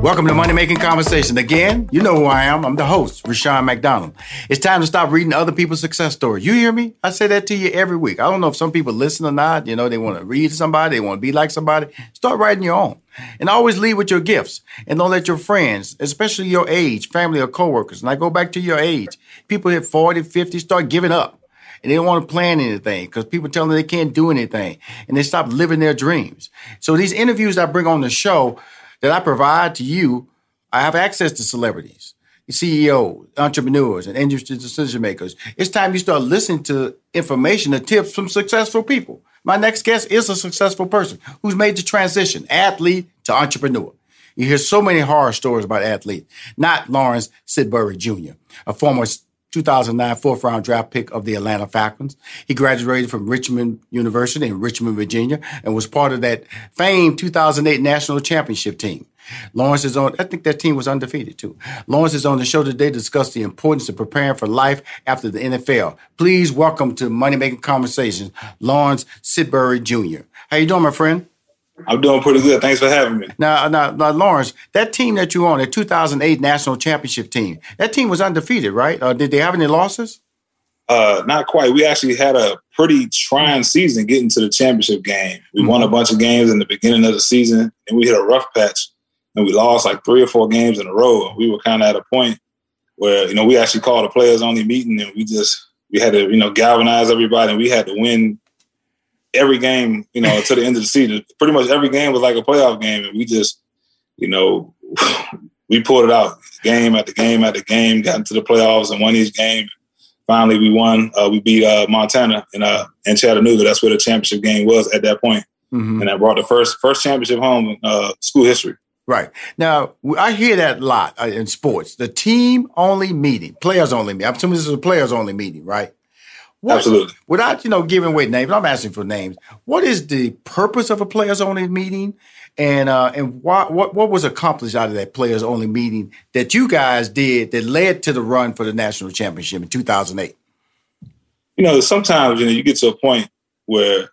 Welcome to Money Making Conversation. Again, you know who I am. I'm the host, Rushion McDonald. It's time to stop reading other people's success stories. You hear me? I say that to you every week. I don't know if some people listen or not. You know, they want to read somebody, they want to be like somebody. Start writing your own. And always lead with your gifts. And don't let your friends, especially your age, family, or coworkers, and I go back to your age, people hit 40, 50, start giving up. And they don't want to plan anything because people tell them they can't do anything. And they stop living their dreams. So these interviews I bring on the show, that I provide to you, I have access to celebrities, CEOs, entrepreneurs, and industry decision makers. It's time you start listening to information and tips from successful people. My next guest is a successful person who's made the transition, athlete to entrepreneur. You hear so many horror stories about athletes. Not Lawrence Sidbury Jr., a former 2009 fourth round draft pick of the Atlanta Falcons. He graduated from Richmond University in Richmond, Virginia, and was part of that famed 2008 national championship team. Lawrence is on, I think that team was undefeated too. Lawrence is on the show today to discuss the importance of preparing for life after the NFL. Please welcome to Money Making Conversations, Lawrence Sidbury Jr. How you doing, my friend? I'm doing pretty good. Thanks for having me. Now, now, now, Lawrence, that team that you on, the 2008 national championship team, that team was undefeated, right? Uh, did they have any losses? Uh, not quite. We actually had a pretty trying season getting to the championship game. We mm-hmm. won a mm-hmm. bunch of games in the beginning of the season, and we hit a rough patch, and we lost like three or four games in a row. We were kind of at a point where you know we actually called a players only meeting, and we just we had to you know galvanize everybody, and we had to win every game, you know, to the end of the season. Pretty much every game was like a playoff game, and we just, you know, we pulled it out game after game after game, got into the playoffs and won each game. Finally, we won. Uh, we beat uh, Montana in uh, in Chattanooga. That's where the championship game was at that point. Mm-hmm. and that brought the first first championship home in uh, school history. Right now, I hear that a lot uh, in sports. The team only meeting, players only meeting. I'm assuming this is a players only meeting, right? What, Absolutely. Without you know giving away names, I'm asking for names. What is the purpose of a players only meeting, and uh, and why, what what was accomplished out of that players only meeting that you guys did that led to the run for the national championship in 2008? You know, sometimes you know you get to a point where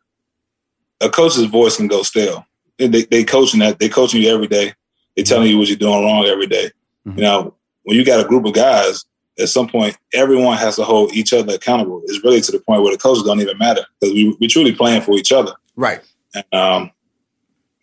a coach's voice can go stale. They they coaching that they coaching you every day. They telling you what you're doing wrong every day. Mm-hmm. You know, when you got a group of guys at some point, everyone has to hold each other accountable. It's really to the point where the coaches don't even matter because we we truly playing for each other. Right. And, um,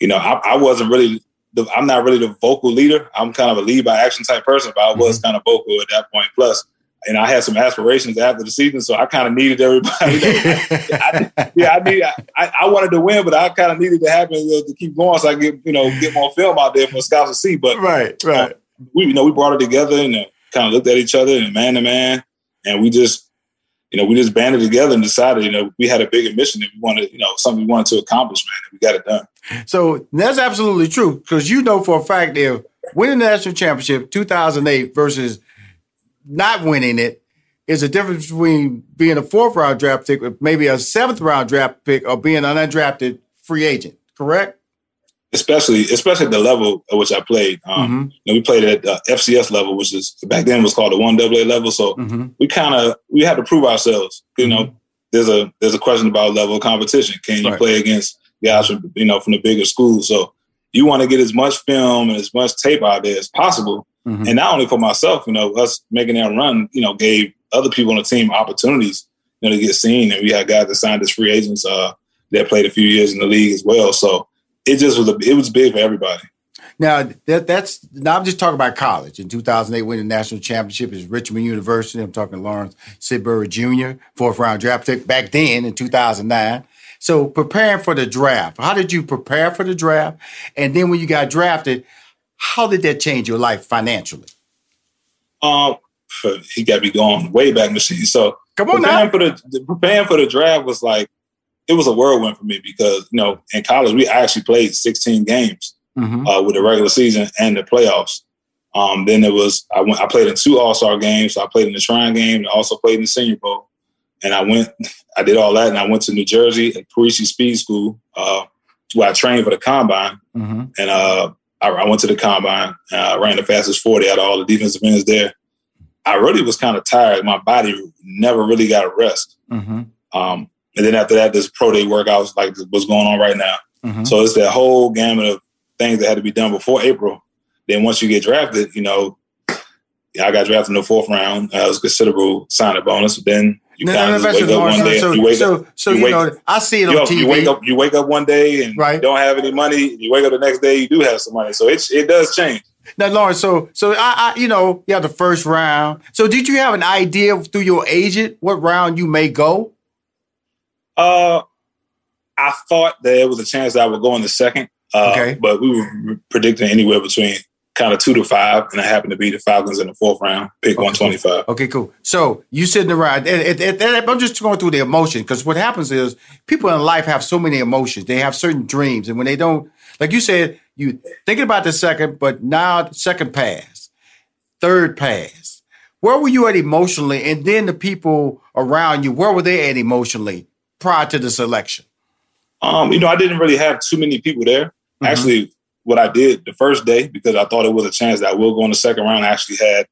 you know, I, I wasn't really. The, I'm not really the vocal leader. I'm kind of a lead by action type person, but I was mm-hmm. kind of vocal at that point. Plus, and I had some aspirations after the season, so I kind of needed everybody. I, yeah, I need. I, I, wanted to win, but I kind of needed to happen to, to, keep going so I get you know get more film out there for scouts to see. But right, right. Uh, we you know we brought it together and uh, kind of looked at each other and man to man, and we just you know we just banded together and decided you know we had a bigger mission that we wanted you know something we wanted to accomplish, man, and we got it done. So that's absolutely true because you know for a fact that winning the national championship 2008 versus not winning it is a difference between being a fourth round draft pick maybe a seventh round draft pick or being an undrafted free agent. Correct? Especially, especially the level at which I played. Um, mm-hmm. you know, we played at uh, FCS level, which is back then was called the one AA level. So mm-hmm. we kind of we had to prove ourselves. You know, mm-hmm. there's a there's a question about level of competition. Can you right. play against guys from you know from the bigger schools? So you want to get as much film and as much tape out there as possible. Mm-hmm. And not only for myself, you know, us making that run, you know, gave other people on the team opportunities, you know, to get seen. And we had guys that signed as free agents uh, that played a few years in the league as well. So it just was a, it was big for everybody. Now that that's now I'm just talking about college. In 2008, winning the national championship is Richmond University. I'm talking Lawrence Sidbury Jr., fourth round draft pick back then in 2009. So preparing for the draft, how did you prepare for the draft? And then when you got drafted, how did that change your life financially? Um, he got me going way back machine. So come on preparing now. For the preparing for the draft was like it was a whirlwind for me because you know in college we actually played 16 games mm-hmm. uh, with the regular season and the playoffs. Um, then it was I went I played in two All Star games. So I played in the Shrine game and also played in the Senior Bowl and I went, I did all that, and I went to New Jersey at Parisi Speed School, uh, where I trained for the combine, mm-hmm. and uh, I, I, went to the combine. And I ran the fastest forty out of all the defensive ends there. I really was kind of tired. My body never really got a rest. Mm-hmm. Um, and then after that, this pro day workouts like what's going on right now. Mm-hmm. So it's that whole gamut of things that had to be done before April. Then once you get drafted, you know, I got drafted in the fourth round. Uh, it was considerable signing bonus. But then you no, kind of no, wake up one day. So, you wake so, up. So you, you know, I see it on TV. You wake up. You wake up one day and right. you don't have any money. You wake up the next day, you do have some money. So it it does change. Now, Lawrence, so so I, I you know you have the first round. So did you have an idea through your agent what round you may go? Uh, I thought that there was a chance that I would go in the second. Uh, okay. But we were predicting anywhere between kind of two to five, and I happened to be the Falcons in the fourth round, pick okay, 125. Okay, cool. So you sitting around, and, and, and I'm just going through the emotion because what happens is people in life have so many emotions. They have certain dreams, and when they don't, like you said, you thinking about the second, but now second pass, third pass. Where were you at emotionally, and then the people around you, where were they at emotionally prior to this election? Um, you know, I didn't really have too many people there. Mm-hmm. Actually, what I did the first day because I thought it was a chance that I will go in the second round. I actually had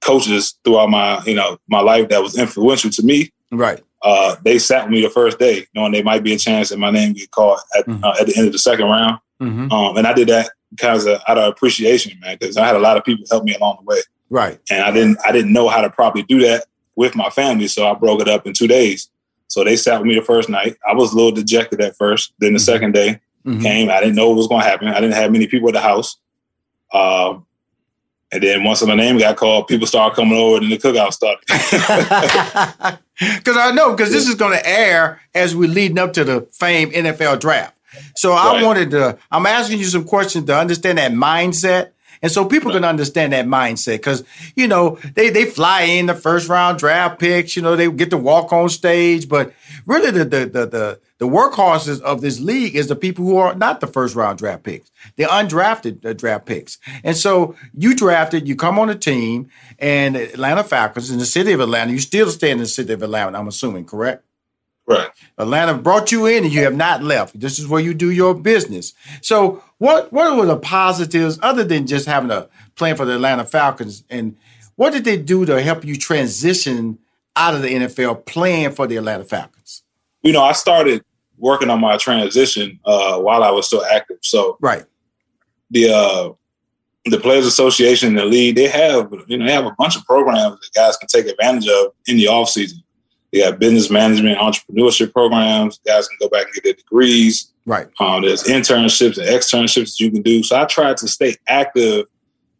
coaches throughout my you know my life that was influential to me. Right. Uh, they sat with me the first day, knowing there might be a chance that my name get called at, mm-hmm. uh, at the end of the second round. Mm-hmm. Um, and I did that kind of out of appreciation, man, because I had a lot of people help me along the way. Right. And I didn't I didn't know how to properly do that with my family, so I broke it up in two days. So they sat with me the first night. I was a little dejected at first. Then the mm-hmm. second day, mm-hmm. came. I didn't know what was going to happen. I didn't have many people at the house. Um, and then once my name got called, people started coming over and the cookout started. Because I know, because this is going to air as we're leading up to the famed NFL draft. So I right. wanted to, I'm asking you some questions to understand that mindset and so people can understand that mindset because, you know, they, they fly in the first round draft picks, you know, they get to walk on stage. But really the, the, the, the, the workhorses of this league is the people who are not the first round draft picks. They're undrafted uh, draft picks. And so you drafted, you come on a team and Atlanta Falcons in the city of Atlanta, you still stay in the city of Atlanta, I'm assuming, correct? Right. Atlanta brought you in and you have not left. This is where you do your business. So what what were the positives other than just having a plan for the Atlanta Falcons? And what did they do to help you transition out of the NFL playing for the Atlanta Falcons? You know, I started working on my transition uh, while I was still active. So right. The uh, the Players Association and the league, they have you know they have a bunch of programs that guys can take advantage of in the off season. They got business management, entrepreneurship programs. Guys can go back and get their degrees. Right. Um, there's internships and externships that you can do. So I tried to stay active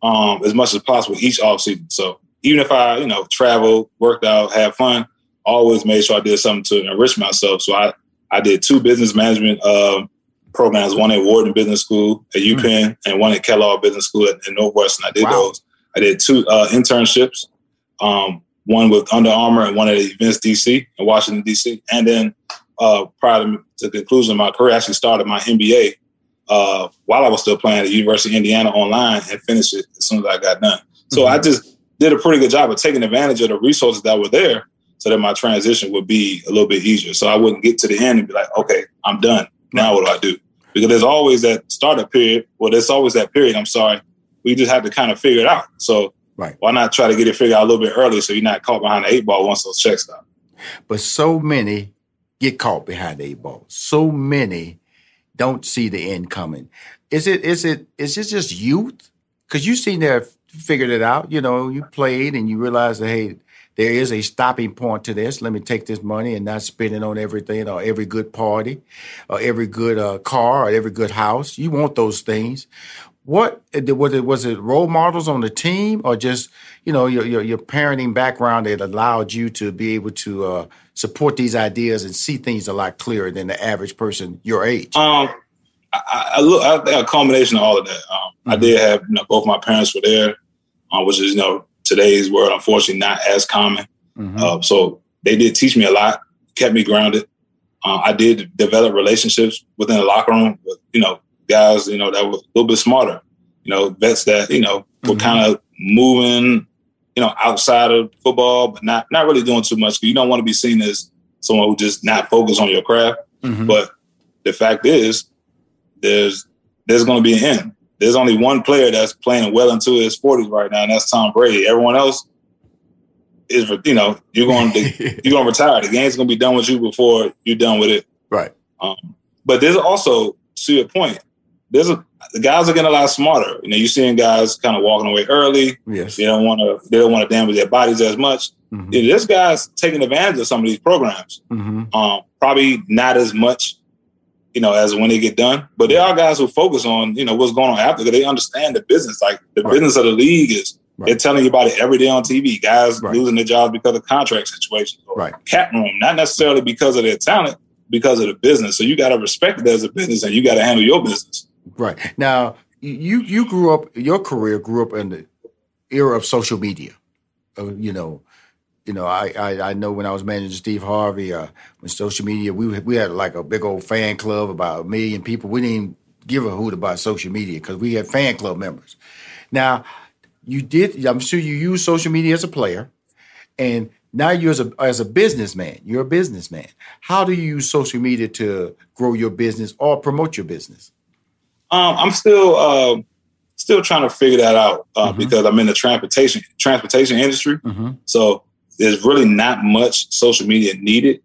um, as much as possible each off season. So even if I, you know, traveled, worked out, had fun, always made sure I did something to enrich myself. So I, I did two business management uh, programs, one at Wharton Business School at UPenn mm-hmm. and one at Kellogg Business School at, at Northwestern. I did wow. those. I did two uh, internships, um, one with Under Armour and one at Events DC in Washington, DC. And then uh, prior to, the conclusion of my career, I actually started my MBA uh, while I was still playing at the University of Indiana online and finished it as soon as I got done. So mm-hmm. I just did a pretty good job of taking advantage of the resources that were there so that my transition would be a little bit easier. So I wouldn't get to the end and be like, okay, I'm done. Now what do I do? Because there's always that startup period. Well, there's always that period. I'm sorry. We just have to kind of figure it out. So right. why not try to get it figured out a little bit earlier so you're not caught behind the eight ball once those checks stop? But so many get caught behind the eight ball. So many don't see the end coming. Is it is it is it just youth? Because you seem to have figured it out. You know, you played and you realized that hey, there is a stopping point to this. Let me take this money and not spend it on everything or every good party or every good uh, car or every good house. You want those things. What was it? Was it role models on the team or just you know your your, your parenting background that allowed you to be able to uh, support these ideas and see things a lot clearer than the average person your age? Um, I, I look I think a combination of all of that. Um, mm-hmm. I did have you know both my parents were there, uh, which is you know today's world, unfortunately, not as common. Mm-hmm. Uh, so they did teach me a lot, kept me grounded. Uh, I did develop relationships within the locker room with, you know, guys, you know, that were a little bit smarter, you know, vets that, you know, mm-hmm. were kind of moving, you know, outside of football, but not, not really doing too much. You don't want to be seen as someone who just not focus on your craft. Mm-hmm. But the fact is, there's, there's going to be an end there's only one player that's playing well into his 40s right now, and that's Tom Brady. Everyone else is, you know, you're going to you're going to retire. The game's going to be done with you before you're done with it. Right. Um, but there's also, to your point, there's a the guys are getting a lot smarter. You know, you're seeing guys kind of walking away early. Yes. They don't want to. They don't want to damage their bodies as much. Mm-hmm. You know, this guy's taking advantage of some of these programs. Mm-hmm. Um, probably not as much you know, as when they get done. But there are guys who focus on, you know, what's going on after because they understand the business. Like the right. business of the league is right. they're telling you about it every day on TV. Guys right. losing their jobs because of contract situations. right. Cap room, not necessarily because of their talent, because of the business. So you got to respect it as a business and you got to handle your business. Right. Now, you you grew up, your career grew up in the era of social media. Uh, you know, you know, I, I, I know when I was managing Steve Harvey, uh, when social media, we we had like a big old fan club about a million people. We didn't give a hoot about social media because we had fan club members. Now, you did. I'm sure you use social media as a player, and now you're as a as a businessman. You're a businessman. How do you use social media to grow your business or promote your business? Um, I'm still uh, still trying to figure that out uh, mm-hmm. because I'm in the transportation transportation industry. Mm-hmm. So there's really not much social media needed.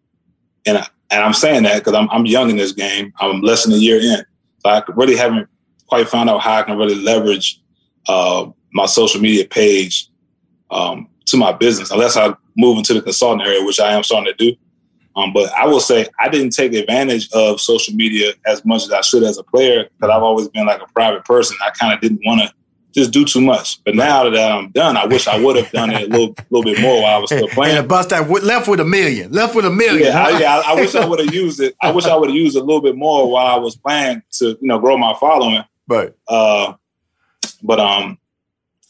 And, I, and I'm saying that because I'm, I'm young in this game. I'm less than a year in. So I really haven't quite found out how I can really leverage uh, my social media page um, to my business, unless I move into the consulting area, which I am starting to do. Um, but I will say I didn't take advantage of social media as much as I should as a player because I've always been like a private person. I kind of didn't want to just do too much. But now that I'm done, I wish I would have done it a little, little bit more while I was still playing. And bust that left with a million, left with a million. Yeah, I, yeah, I wish I would have used it. I wish I would have used a little bit more while I was playing to, you know, grow my following. But, uh, but um,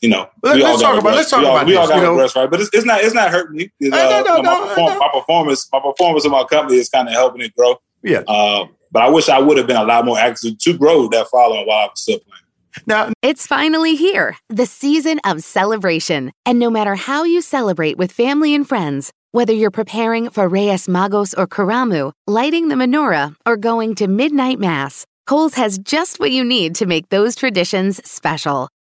you know, Let, us talk about. Let's talk we all, about. We all got to rest, right? But it's, it's not. It's not hurting me. Uh, no, no, no, my, perform, my, performance, my performance of my company is kind of helping it grow. Yeah. Uh, but I wish I would have been a lot more active to grow that following while I was still playing. Now, it's finally here, the season of celebration. And no matter how you celebrate with family and friends, whether you're preparing for Reyes Magos or Karamu, lighting the menorah, or going to midnight mass, Kohl's has just what you need to make those traditions special.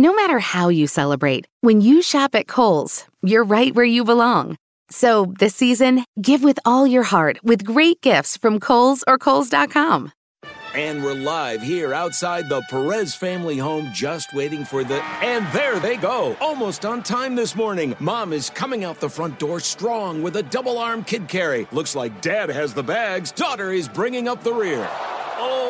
No matter how you celebrate, when you shop at Kohl's, you're right where you belong. So this season, give with all your heart with great gifts from Kohl's or Kohl's.com. And we're live here outside the Perez family home, just waiting for the. And there they go, almost on time this morning. Mom is coming out the front door strong with a double arm kid carry. Looks like dad has the bags, daughter is bringing up the rear. Oh,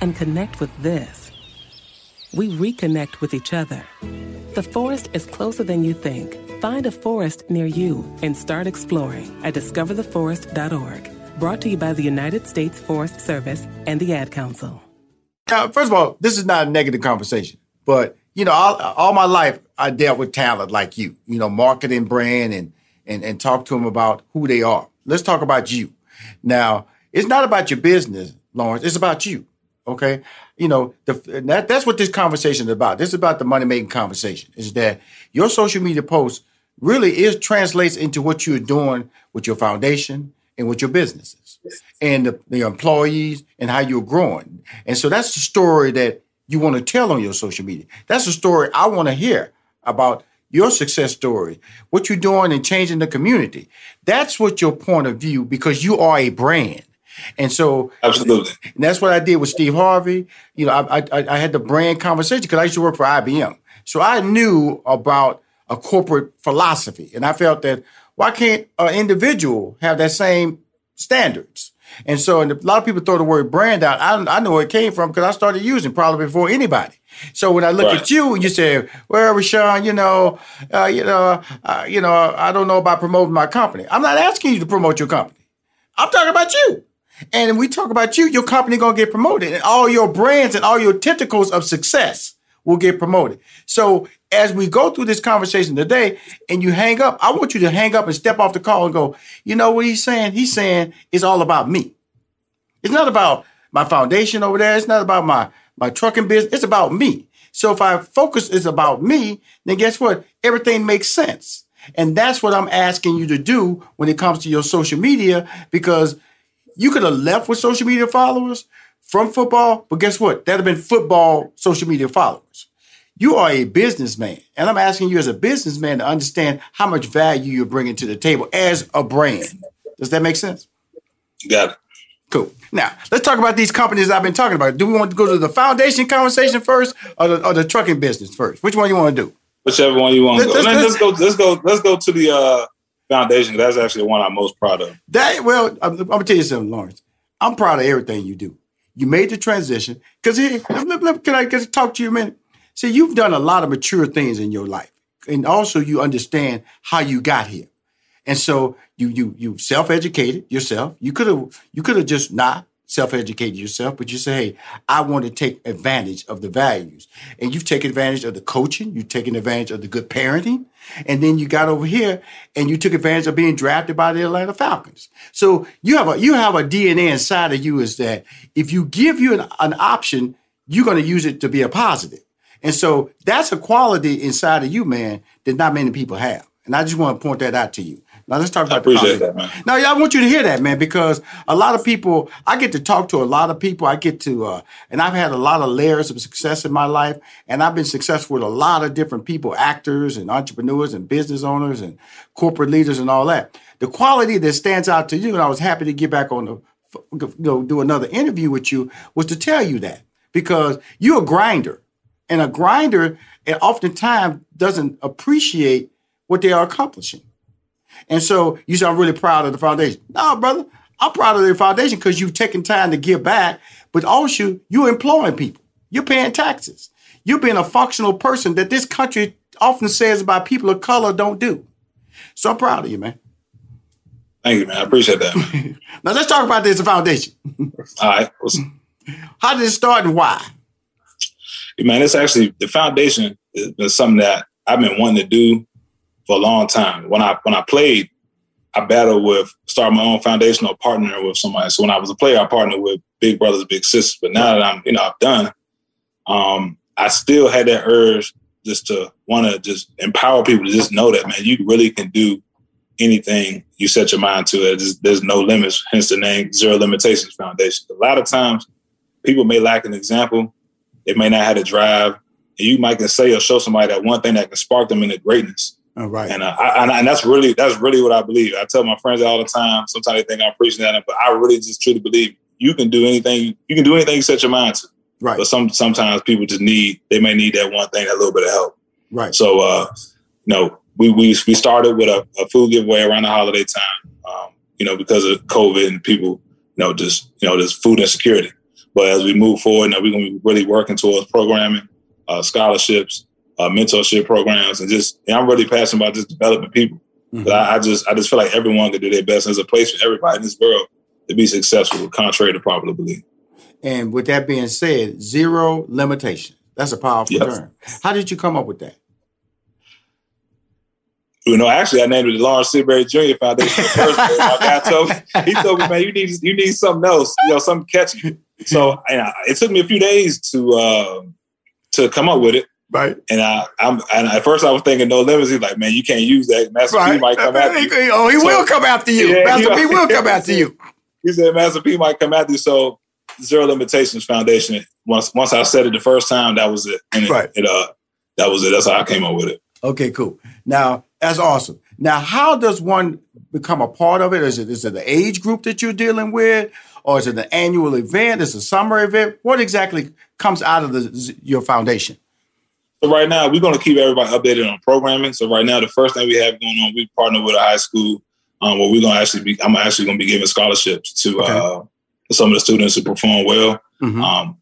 and connect with this, we reconnect with each other. The forest is closer than you think. Find a forest near you and start exploring at discovertheforest.org. Brought to you by the United States Forest Service and the Ad Council. Now, first of all, this is not a negative conversation, but you know, all, all my life I dealt with talent like you, you know, marketing brand and and and talk to them about who they are. Let's talk about you. Now, it's not about your business, Lawrence. It's about you. Okay, you know the, that that's what this conversation is about. This is about the money making conversation. Is that your social media post really is translates into what you're doing with your foundation and with your businesses and the, the employees and how you're growing. And so that's the story that you want to tell on your social media. That's the story I want to hear about your success story, what you're doing and changing the community. That's what your point of view because you are a brand. And so, absolutely, and that's what I did with Steve Harvey. You know, I, I, I had the brand conversation because I used to work for IBM, so I knew about a corporate philosophy, and I felt that why can't an individual have that same standards? And so, and a lot of people throw the word brand out. I, I know where it came from because I started using probably before anybody. So when I look right. at you and you say, "Well, Rushion, you know, uh, you know, uh, you know, I don't know about promoting my company." I'm not asking you to promote your company. I'm talking about you. And we talk about you, your company gonna get promoted, and all your brands and all your tentacles of success will get promoted. So as we go through this conversation today, and you hang up, I want you to hang up and step off the call and go. You know what he's saying? He's saying it's all about me. It's not about my foundation over there. It's not about my my trucking business. It's about me. So if I focus is about me, then guess what? Everything makes sense. And that's what I'm asking you to do when it comes to your social media, because you could have left with social media followers from football, but guess what? That'd have been football social media followers. You are a businessman, and I'm asking you as a businessman to understand how much value you're bringing to the table as a brand. Does that make sense? Got it. Cool. Now let's talk about these companies I've been talking about. Do we want to go to the foundation conversation first, or the, or the trucking business first? Which one you want to do? Whichever one you want to go. Let's, let's, go. Let's go. Let's go to the uh, foundation. That's actually the one I'm most proud of. That well, I'm, I'm, gonna tell you something, Lawrence. I'm proud of everything you do. You made the transition because can I get talk to you a minute? See, you've done a lot of mature things in your life, and also you understand how you got here. And so you you you self educated yourself. You could have you could have just not self-educated yourself, but you say, hey, I want to take advantage of the values. And you've taken advantage of the coaching, you've taken advantage of the good parenting, and then you got over here and you took advantage of being drafted by the Atlanta Falcons. So you have a you have a DNA inside of you is that if you give you an, an option, you're going to use it to be a positive. And so that's a quality inside of you, man, that not many people have. And I just want to point that out to you. Now let's talk about. I appreciate that, man. Now I want you to hear that, man, because a lot of people. I get to talk to a lot of people. I get to, uh, and I've had a lot of layers of success in my life, and I've been successful with a lot of different people, actors and entrepreneurs and business owners and corporate leaders and all that. The quality that stands out to you, and I was happy to get back on the, you know, do another interview with you, was to tell you that because you're a grinder. And a grinder, and oftentimes doesn't appreciate what they are accomplishing. And so you say, I'm really proud of the foundation. No, brother, I'm proud of the foundation because you've taken time to give back, but also you're employing people. You're paying taxes. You're being a functional person that this country often says about people of color don't do. So I'm proud of you, man. Thank you, man. I appreciate that. now let's talk about this foundation. All right. How did it start and why? Man, it's actually the foundation been something that I've been wanting to do for a long time. When I when I played, I battled with starting my own foundation or partnering with somebody. So when I was a player, I partnered with big brothers, big sisters. But now that I'm, you know, I've done, um, I still had that urge just to want to just empower people to just know that, man, you really can do anything you set your mind to. There's, there's no limits, hence the name Zero Limitations Foundation. A lot of times people may lack an example. They may not have a drive. And you might can say or show somebody that one thing that can spark them into greatness. Oh, right. And, uh, I, and that's really that's really what I believe. I tell my friends all the time. Sometimes they think I'm preaching that, but I really just truly believe you can do anything. You can do anything you set your mind to. Right. But some sometimes people just need they may need that one thing, a little bit of help. Right. So uh, you know, we we we started with a, a food giveaway around the holiday time. Um, you know, because of COVID and people, you know, just you know, there's food insecurity. But as we move forward, now we're gonna be really working towards programming, uh, scholarships, uh, mentorship programs, and just and I'm really passionate about just developing people. Mm-hmm. I, I, just I just feel like everyone can do their best. There's a place for everybody in this world to be successful, contrary to popular belief. And with that being said, zero limitation. That's a powerful yes. term. How did you come up with that? You know, actually, I named it the Lawrence Sidbury Jr. Foundation. First, my guy told me, he told me, man, you need you need something else, you know, something catchy. So, and it took me a few days to uh, to come up with it. Right. And I, I'm, and at first I was thinking no limits. He's like, man, you can't use that. Master right. P might come after you. Oh, he so, will come after you. Yeah, Master P will come after you. He said, Master P might come after you. So Zero Limitations Foundation. Once once I said it the first time, that was it. And it, right. It, uh, that was it. That's how I came up with it. Okay, cool. Now that's awesome. Now, how does one become a part of it? Is it is it the age group that you're dealing with, or is it an annual event? Is it a summer event? What exactly comes out of the your foundation? So right now, we're going to keep everybody updated on programming. So right now, the first thing we have going on, we partner with a high school um, where we're going to actually be. I'm actually going to be giving scholarships to okay. uh, some of the students who perform well. Mm-hmm. Um,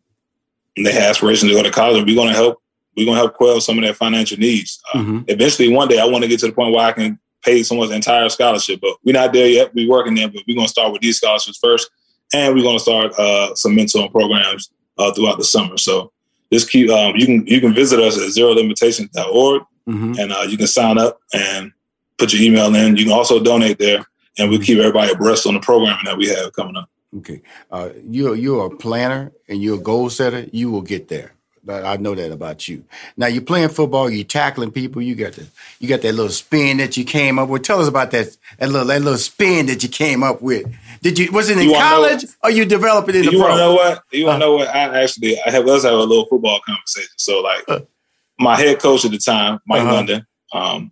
and they have aspirations to go to college. We're going to help. We're going to help quell some of their financial needs. Uh, mm-hmm. Eventually, one day, I want to get to the point where I can pay someone's entire scholarship. But we're not there yet. We're working there, but we're going to start with these scholarships first, and we're going to start uh, some mentoring programs uh, throughout the summer. So just keep. Um, you can you can visit us at zerolimitations.org, mm-hmm. and uh, you can sign up and put your email in. You can also donate there, and we'll keep everybody abreast on the programming that we have coming up. Okay. Uh, you're you're a planner and you're a goal setter. You will get there. I know that about you. Now you're playing football. You're tackling people. You got the you got that little spin that you came up with. Tell us about that that little that little spin that you came up with. Did you was it in you college or you develop it in the you pro? You want to know what? You want to uh, know what? I actually I have let's have a little football conversation. So like uh, my head coach at the time, Mike uh-huh. London, um,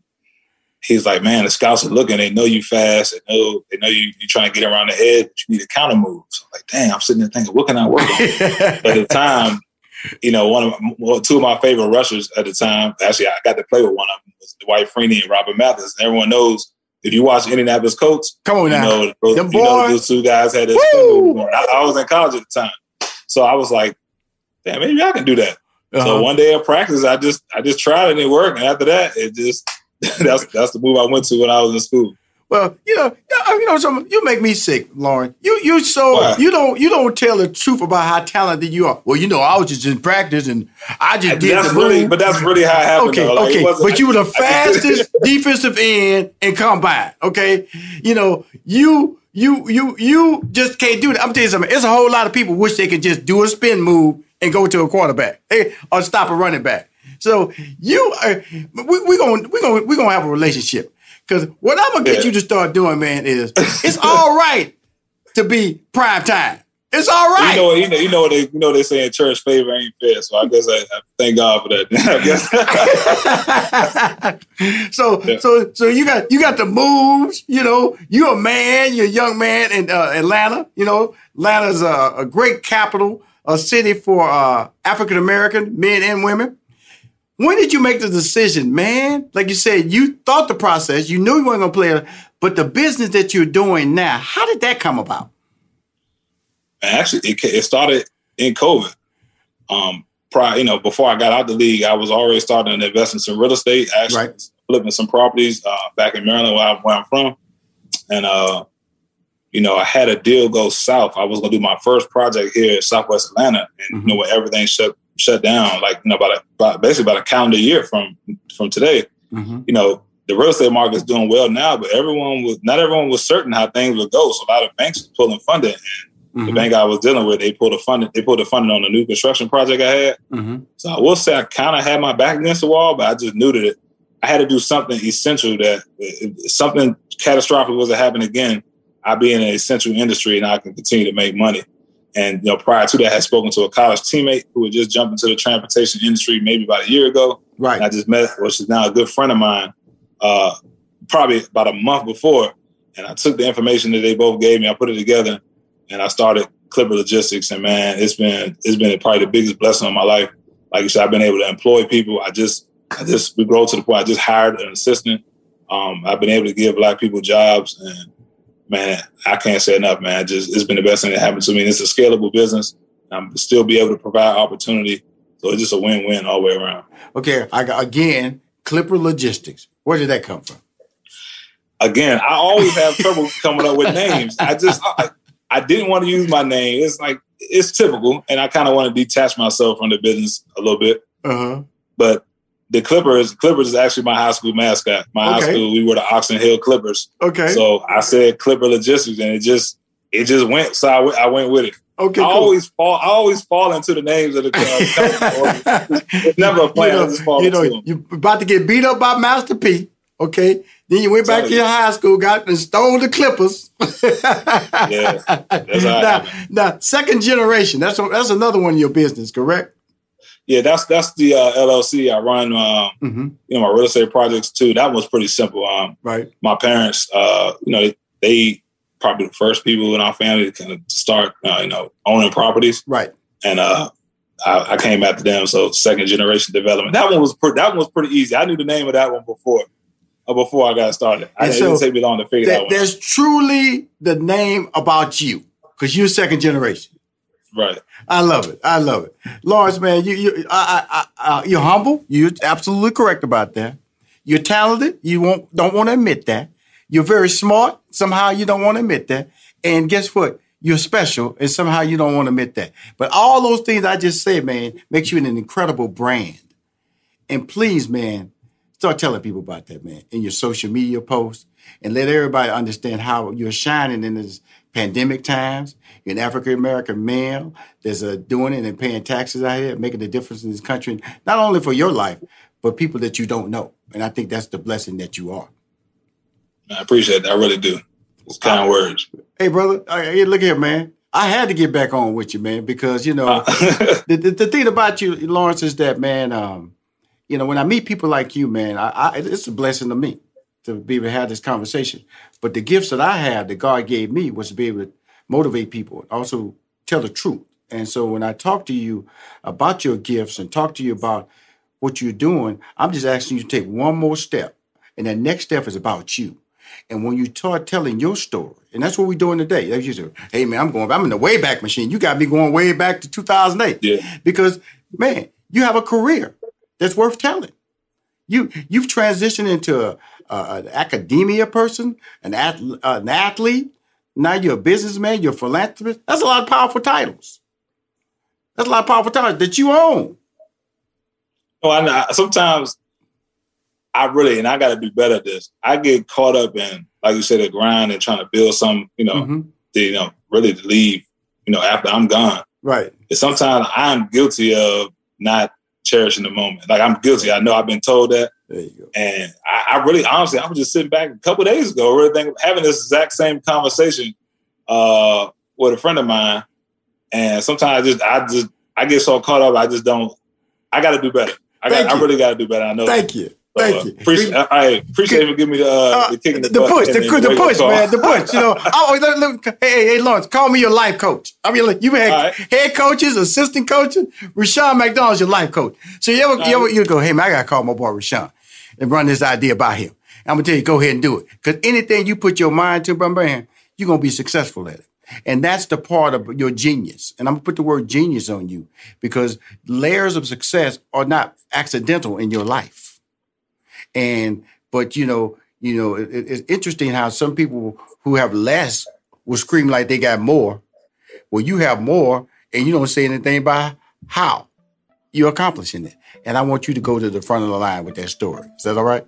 he's like, man, the scouts are looking. They know you fast. They know they know you. You're trying to get around the head, but you need a counter move. So I'm like, damn, I'm sitting there thinking, what can I work on? but at the time, you know, one of well, two of my favorite rushers at the time. Actually, I got to play with one of them was Dwight Freeney and Robert Mathis. And everyone knows if you watch Indianapolis Colts, come on now, you know, those, you know those two guys had this. I, I, was in college at the time, so I was like, damn, maybe I can do that. Uh-huh. So one day of practice, I just I just tried and it worked. And after that, it just that's that's the move I went to when I was in school. Well, you know, you know, some you make me sick, Lauren. You you so Why? you don't you don't tell the truth about how talented you are. Well, you know, I was just in practice and I just did that's the really, But that's really how it happened. Okay. Like, okay, but you were the fastest defensive end in combine. Okay, you know you you you you just can't do it. I'm telling you something. It's a whole lot of people wish they could just do a spin move and go to a quarterback hey, or stop a running back. So you are we we gonna we gonna we gonna have a relationship. Because what I'm gonna get yeah. you to start doing, man, is it's all right to be prime time. It's all right. You know, you know, you know, they, you know, they say in church favor ain't fair. So I guess I, I thank God for that. So, yeah. so, so you got you got the moves. You know, you're a man. You're a young man in uh, Atlanta. You know, Atlanta's a, a great capital, a city for uh, African American men and women. When did you make the decision, man? Like you said, you thought the process, you knew you weren't gonna play it, but the business that you're doing now, how did that come about? Actually, it, it started in COVID. Um, prior, you know, before I got out the league, I was already starting to invest in some real estate, actually Right. flipping some properties uh, back in Maryland, where, I, where I'm from, and uh, you know, I had a deal go south. I was going to do my first project here in Southwest Atlanta, and you know, when everything shut shut down, like you know, about, a, about basically about a calendar year from from today. Mm-hmm. You know, the real estate market is doing well now, but everyone was not everyone was certain how things would go. So a lot of banks were pulling funding. And the bank I was dealing with, they pulled a funding. They pulled the funding on a new construction project I had. Mm-hmm. So I will say I kind of had my back against the wall, but I just knew that it, I had to do something essential that something catastrophic was to happen again, I'd be in an essential industry and I can continue to make money. And you know, prior to that, I had spoken to a college teammate who had just jumped into the transportation industry maybe about a year ago. Right. And I just met, which is now a good friend of mine, uh, probably about a month before. And I took the information that they both gave me, I put it together, and I started Clipper Logistics. And man, it's been it's been probably the biggest blessing of my life. Like you said, I've been able to employ people. I just I just we grow to the point. I just hired an assistant. Um, I've been able to give black people jobs, and man, I can't say enough, man. Just it's been the best thing that happened to me. And it's a scalable business. I'm still be able to provide opportunity. So it's just a win-win all the way around. Okay, I got again Clipper Logistics. Where did that come from? again, I always have trouble coming up with names. I just I, I didn't want to use my name. It's like it's typical, and I kind of want to detach myself from the business a little bit. Uh-huh. But the Clippers, Clippers is actually my high school mascot. My high school, we were the Oxon Hill Clippers. Okay. So I said Clipper Logistics, and it just it just went. So I went, with it. Okay, I cool. always fall. I always fall into the names of the. It's never a plan. You know, I just fall you know, into you're about to get beat up by Master P. Okay, then you went back to your high school, got and stole the Clippers. Yeah, that's it now, now, second generation. That's that's another one of your business, correct? Yeah, that's that's the uh, LLC I run. Um, Mm-hmm. you know, my real estate projects too. That was pretty simple. Um, Right. my parents, uh, you know, they, they probably the first people in our family to kind of start, uh, you know, owning properties. Right. And uh, I, I came after them. So second generation development. That one was pretty. That one was pretty easy. I knew the name of that one before, uh, before I got started. I, it so didn't take me long to figure that That, one. out. there's truly the name about you because you're second generation. Right. I love it. I love it, Lawrence. Man, you you I, I, I, uh, you're humble. You're absolutely correct about that. You're talented. You won't don't want to admit that. You're very smart. Somehow you don't want to admit that. And guess what? You're special, and somehow you don't want to admit that. But all those things I just said, man, makes you an incredible brand. And please, man, start telling people about that, man, in your social media posts, and let everybody understand how you're shining in this pandemic times. You're an African American male that's uh, doing it and paying taxes out here, making a difference in this country, not only for your life, but people that you don't know. And I think that's the blessing that you are. I appreciate that. I really do. It's kind words. Hey, brother, uh, hey, look here, man. I had to get back on with you, man, because you know the, the the thing about you, Lawrence, is that man. Um, you know, when I meet people like you, man, I, I it's a blessing to me to be able to have this conversation. But the gifts that I have that God gave me was to be able to motivate people, also tell the truth. And so when I talk to you about your gifts and talk to you about what you're doing, I'm just asking you to take one more step. And that next step is about you. And when you start telling your story, and that's what we're doing today. You said, hey man, I'm going, I'm in the way back Machine. You got me going way back to 2008. Yeah. Because man, you have a career that's worth telling. You you've transitioned into a, a- an academia person, an ath- an athlete. Now you're a businessman. You're a philanthropist. That's a lot of powerful titles. That's a lot of powerful titles that you own. Oh, I know. Sometimes I really, and I got to be better at this. I get caught up in, like you said, the grind and trying to build some, you know, Mhm. to, you know, really to leave, you know, after I'm gone. Right. And sometimes I'm guilty of not cherishing the moment. Like I'm guilty. I know I've been told that. There you go. And I, I really, honestly, I was just sitting back a couple days ago, really thinking, having this exact same conversation uh, with a friend of mine. And sometimes I just, I just, I get so caught up. I just don't. I got to do better. I got. I really got to do better. I know. Thank you. Thank uh, you. Appreciate, I, I appreciate you giving me the, uh, the kick in the, the push, the, the push, man, the push. You know, oh, look, look, hey, hey, hey, Lawrence, call me your life coach. I mean, like, you had right. head coaches, assistant coaches. Rushion McDonald's your life coach. So you ever, you ever, you go, hey man, I gotta call my boy Rushion and run this idea by him. I'm gonna tell you, go ahead and do it, because anything you put your mind to, brother, man, you're gonna be successful at it. And that's the part of your genius. And I'm gonna put the word genius on you because layers of success are not accidental in your life. And but you know, you know, it, it- it's interesting how some people who have less will scream like they got more. Well, you have more, and you don't say anything about how you're accomplishing it. And I want you to go to the front of the line with that story. Is that all right?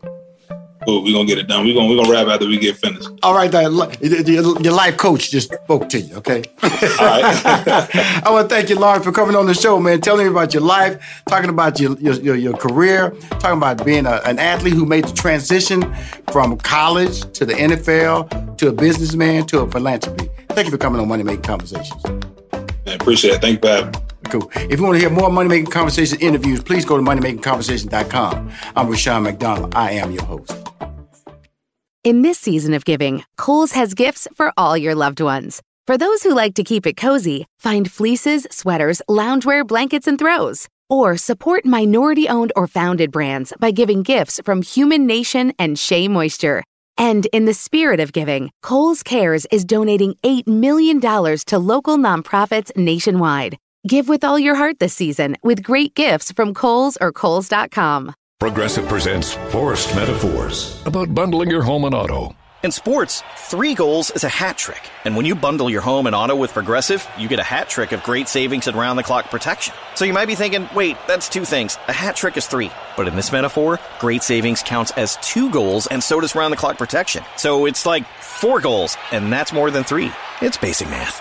Cool, we're gonna get it done. We're gonna we're gonna wrap after we get finished. All right, your, your life coach just spoke to you, okay? All right. I want to thank you, Lauren, for coming on the show, man. Telling me about your life, talking about your your, your, your career, talking about being a, an athlete who made the transition from college to the NFL to a businessman to a philanthropy. Thank you for coming on Money Making Conversations. I appreciate it. Thank you for having me. If you want to hear more Money Making Conversation interviews, please go to moneymakingconversation.com. I'm Rushion McDonald. I am your host. In this season of giving, Kohl's has gifts for all your loved ones. For those who like to keep it cozy, find fleeces, sweaters, loungewear, blankets, and throws. Or support minority owned or founded brands by giving gifts from Human Nation and Shea Moisture. And in the spirit of giving, Kohl's Cares is donating $8 million to local nonprofits nationwide. Give with all your heart this season with great gifts from Kohl's or Kohl's.com. Progressive presents Forced Metaphors about bundling your home and auto. In sports, three goals is a hat trick. And when you bundle your home and auto with Progressive, you get a hat trick of great savings and round the clock protection. So you might be thinking, wait, that's two things. A hat trick is three. But in this metaphor, great savings counts as two goals and so does round the clock protection. So it's like four goals, and that's more than three. It's basic math.